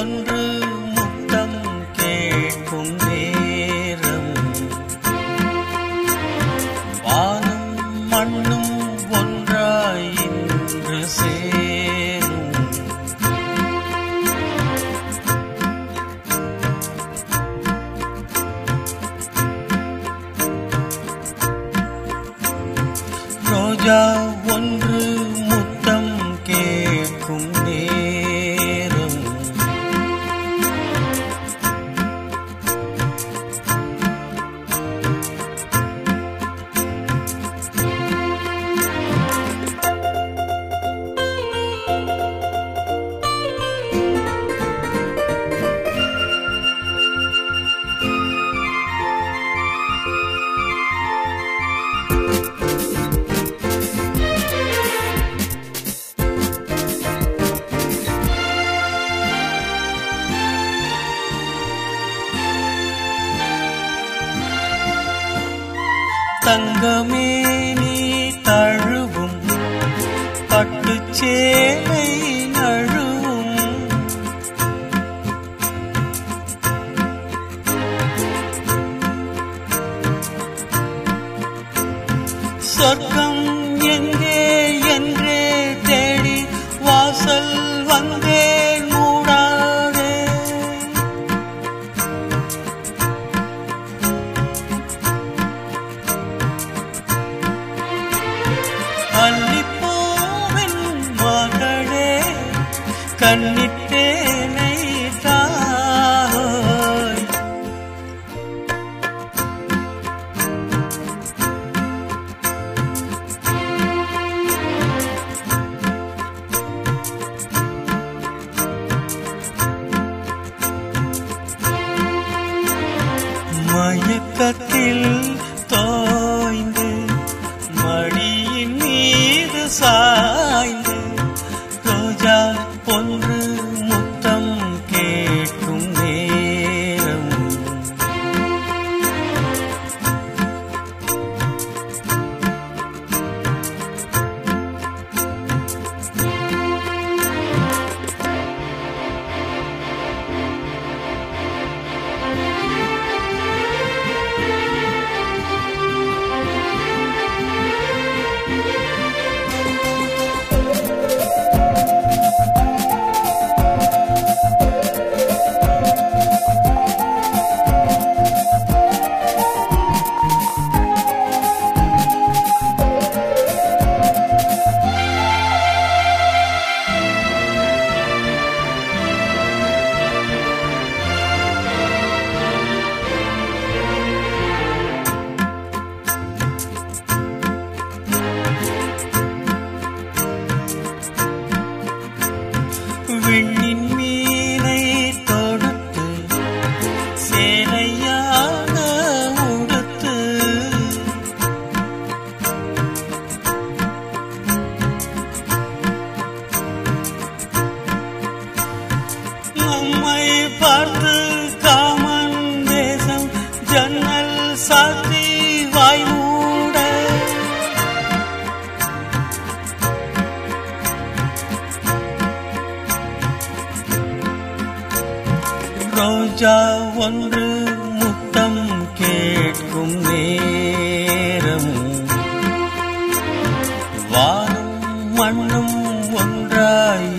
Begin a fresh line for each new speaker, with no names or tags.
ஒன்று முத்தம் கேட்கும் நேரம் வானம் மண்ணும் ஒன்றாய் இன்று சேரும் ரோஜா ஒன்று தங்கமே நீ தழுவும். பட்டுச்சேலை நழுவும். சொர்க்கம் எங்கே கண்ணிட்டேனை மயக்கத்தில் தோய்ந்து மடியின் மீது சாய்ந்து ரோஜா ஒன்று முத்தம் வாய் மூட. ரோஜா ஒன்று முத்தம் கேட்கும் நேரம் வானும் மண்ணும் ஒன்றாய்